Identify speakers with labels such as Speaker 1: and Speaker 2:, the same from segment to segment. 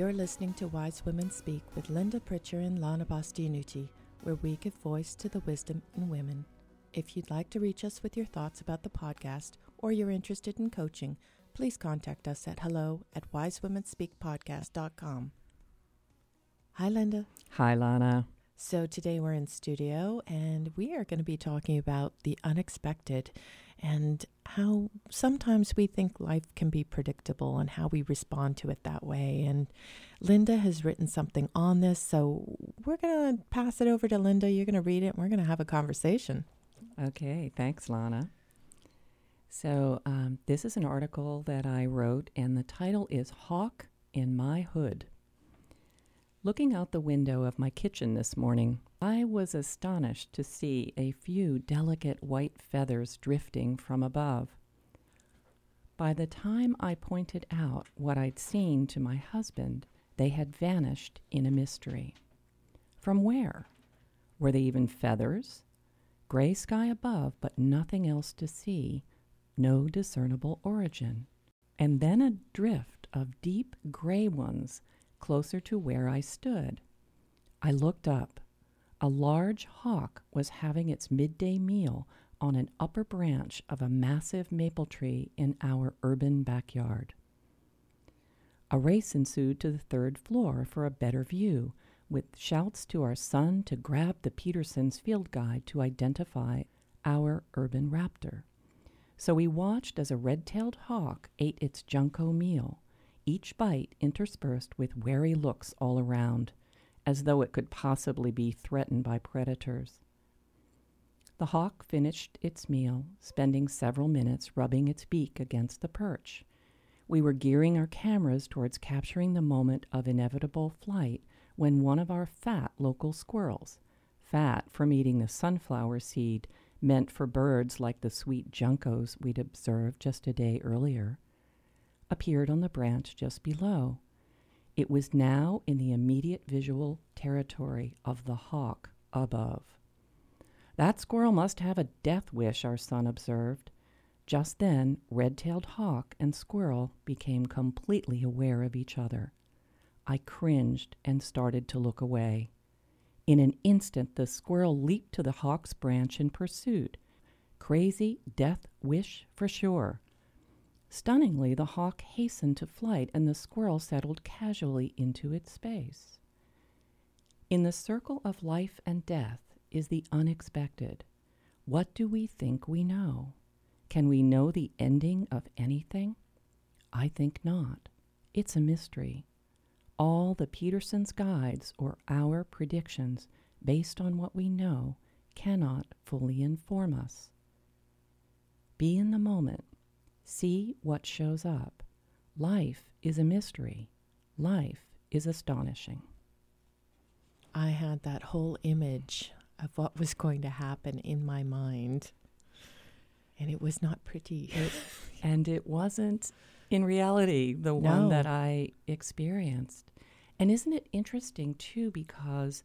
Speaker 1: You're listening to Wise Women Speak with Linda Pritchard and Lana Bastianucci, where we give voice to the wisdom in women. If you'd like to reach us with your thoughts about the podcast or you're interested in coaching, please contact us at hello at wisewomenspeakpodcast.com. Hi, Linda.
Speaker 2: Hi, Lana.
Speaker 1: So today we're in studio and we are going to be talking about the unexpected and how sometimes we think life can be predictable and how we respond to it that way. And Linda has written something on this, so we're going to pass it over to Linda. You're going to read it and we're going to have a conversation.
Speaker 2: Okay, thanks, Lana. So, um, this is an article that I wrote, and the title is Hawk in My Hood. Looking out the window of my kitchen this morning, I was astonished to see a few delicate white feathers drifting from above. By the time I pointed out what I'd seen to my husband, they had vanished in a mystery. From where? Were they even feathers? Gray sky above, but nothing else to see, no discernible origin. And then a drift of deep gray ones closer to where I stood. I looked up. A large hawk was having its midday meal on an upper branch of a massive maple tree in our urban backyard. A race ensued to the third floor for a better view, with shouts to our son to grab the Peterson's field guide to identify our urban raptor. So we watched as a red tailed hawk ate its Junco meal, each bite interspersed with wary looks all around, as though it could possibly be threatened by predators. The hawk finished its meal, spending several minutes rubbing its beak against the perch. We were gearing our cameras towards capturing the moment of inevitable flight when one of our fat local squirrels, fat from eating the sunflower seed meant for birds like the sweet juncos we'd observed just a day earlier, appeared on the branch just below. It was now in the immediate visual territory of the hawk above. That squirrel must have a death wish, our son observed. Just then, red tailed hawk and squirrel became completely aware of each other. I cringed and started to look away. In an instant, the squirrel leaped to the hawk's branch in pursuit. Crazy death wish for sure. Stunningly, the hawk hastened to flight and the squirrel settled casually into its space. In the circle of life and death is the unexpected. What do we think we know? Can we know the ending of anything? I think not. It's a mystery. All the Peterson's guides or our predictions based on what we know cannot fully inform us. Be in the moment See what shows up. Life is a mystery. Life is astonishing.
Speaker 1: I had that whole image of what was going to happen in my mind, and it was not pretty.
Speaker 2: It, and it wasn't, in reality, the no. one that I experienced. And isn't it interesting, too, because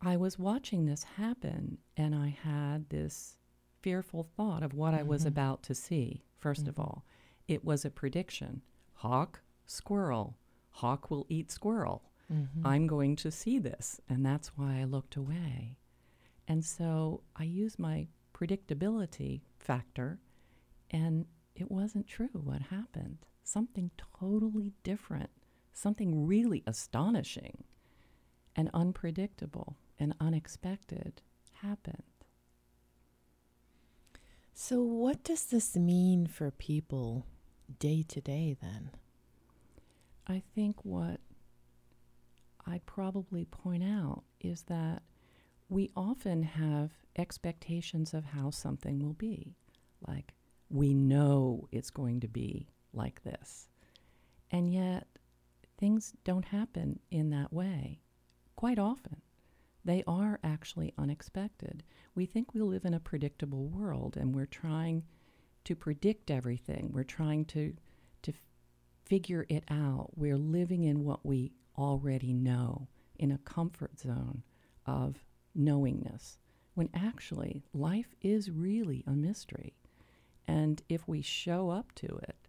Speaker 2: I was watching this happen and I had this fearful thought of what mm-hmm. I was mm-hmm. about to see, 1st mm-hmm. of all. It was a prediction hawk, squirrel. Hawk will eat squirrel. Mm-hmm. I'm going to see this. And that's why I looked away. And so I used my predictability factor, and it wasn't true what happened. Something totally different, something really astonishing and unpredictable and unexpected happened.
Speaker 1: So, what does this mean for people day to day then?
Speaker 2: I think what I'd probably point out is that we often have expectations of how something will be. Like, we know it's going to be like this. And yet, things don't happen in that way quite often they are actually unexpected. We think we live in a predictable world and we're trying to predict everything. We're trying to to figure it out. We're living in what we already know in a comfort zone of knowingness. When actually life is really a mystery. And if we show up to it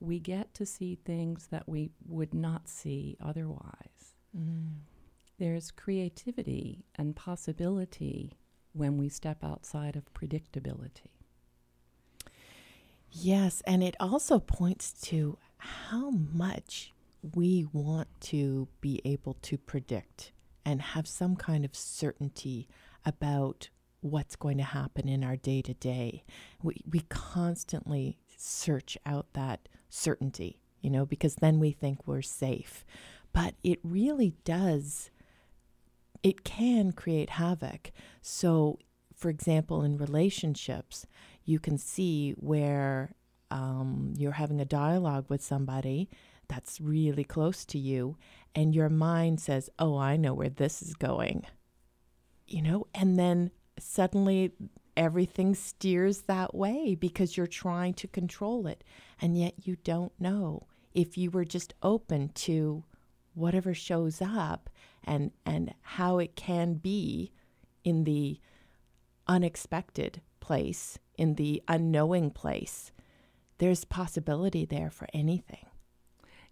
Speaker 2: we get to see things that we would not see otherwise.
Speaker 1: Mm.
Speaker 2: There's creativity and possibility when we step outside of predictability.
Speaker 1: Yes, and it also points to how much we want to be able to predict and have some kind of certainty about what's going to happen in our day to day. We we constantly search out that certainty, you know, because then we think we're safe. But it really does it can create havoc. So, for example, in relationships, you can see where um, you're having a dialogue with somebody that's really close to you, and your mind says, Oh, I know where this is going. You know, and then suddenly everything steers that way because you're trying to control it, and yet you don't know. If you were just open to whatever shows up and, and how it can be in the unexpected place, in the unknowing place, there's possibility there for anything.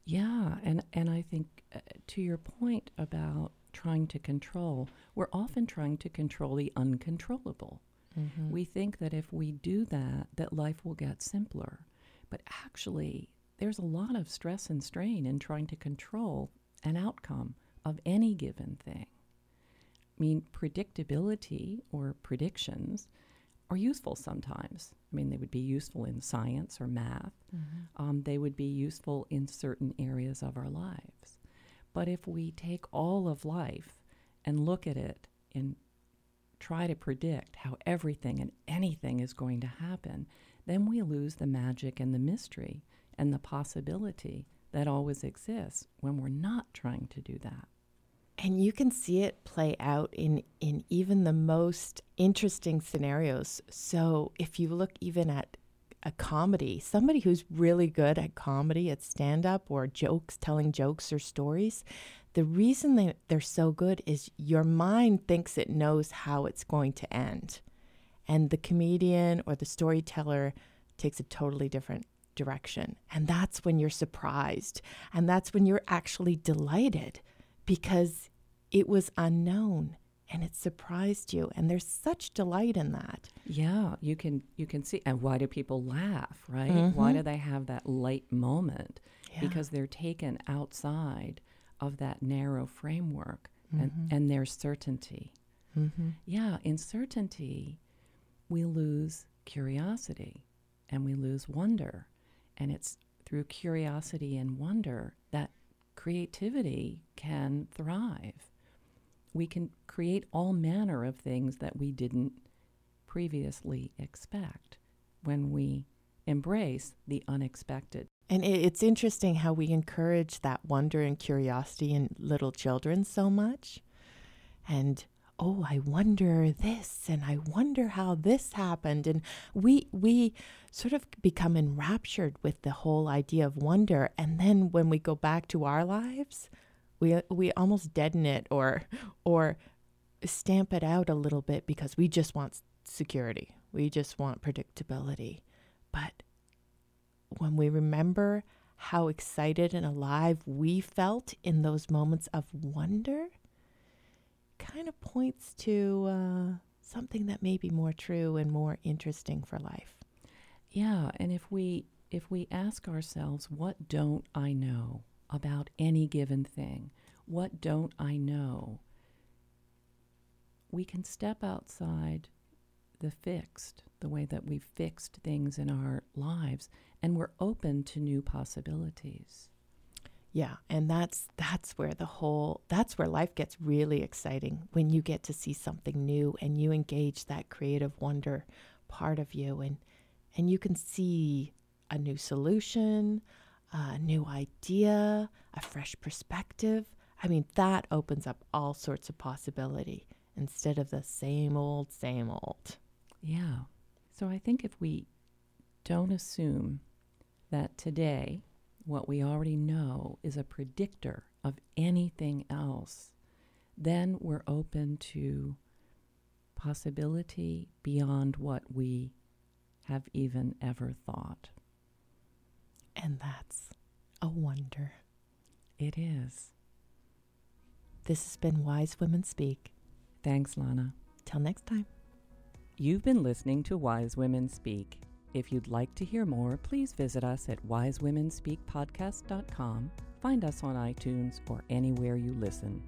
Speaker 2: Yeah, and and I think uh, to your point about trying to control, we're often trying to control the uncontrollable.
Speaker 1: Mm-hmm.
Speaker 2: We think that if we do that, that life will get simpler. But actually, there's a lot of stress and strain in trying to control an outcome of any given thing. I mean, predictability or predictions are useful sometimes. I mean, they would be useful in science or math.
Speaker 1: Mm-hmm.
Speaker 2: Um, they would be useful in certain areas of our lives. But if we take all of life and look at it and try to predict how everything and anything is going to happen, then we lose the magic and the mystery and the possibility that always exists when we're not trying to do that.
Speaker 1: And you can see it play out in, in even the most interesting scenarios. So if you look even at a comedy, somebody who's really good at comedy, at stand up or jokes, telling jokes or stories, the reason they, they're so good is your mind thinks it knows how it's going to end. And the comedian or the storyteller takes a totally different direction. And that's when you're surprised. And that's when you're actually delighted because it was unknown and it surprised you and there's such delight in that
Speaker 2: Yeah, you can you can see and why do people laugh, right?
Speaker 1: Mhm.
Speaker 2: Why do they have that light moment?
Speaker 1: Yeah.
Speaker 2: Because they're taken outside of that narrow framework and,
Speaker 1: Mhm.
Speaker 2: and their certainty.
Speaker 1: mm-hmm.
Speaker 2: Yeah, in certainty, we lose curiosity and we lose wonder. And it's through curiosity and wonder that creativity can thrive. We can create all manner of things that we didn't previously expect when we embrace the unexpected.
Speaker 1: and it's interesting how we encourage that wonder and curiosity in little children so much and oh i wonder this and i wonder how this happened. And we we sort of become enraptured with the whole idea of wonder. And then when we go back to our lives we we almost deaden it or or stamp it out a little bit because we just want security. We just want predictability. But when we remember how excited and alive we felt in those moments of wonder kind of points to uh, something that may be more true and more interesting for life.
Speaker 2: Yeah, and if we if we ask ourselves, what don't I know about any given thing? What don't I know? We can step outside the fixed, the way that we've fixed things in our lives, and we're open to new possibilities.
Speaker 1: Yeah, and that's that's where the whole that's where life gets really exciting when you get to see something new and you engage that creative wonder part of you and and you can see a new solution, a new idea, a fresh perspective. I mean, that opens up all sorts of possibility instead of the same old, same old.
Speaker 2: Yeah. So I think if we don't assume that today what we already know is a predictor of anything else, then we're open to possibility beyond what we have even ever thought.
Speaker 1: And that's a wonder.
Speaker 2: It is.
Speaker 1: This has been Wise Women Speak.
Speaker 2: Thanks, Lana.
Speaker 1: Till next time.
Speaker 2: You've been listening to Wise Women Speak. If you'd like to hear more, please visit us at wisewomenspeakpodcast.com, find us on iTunes, or anywhere you listen.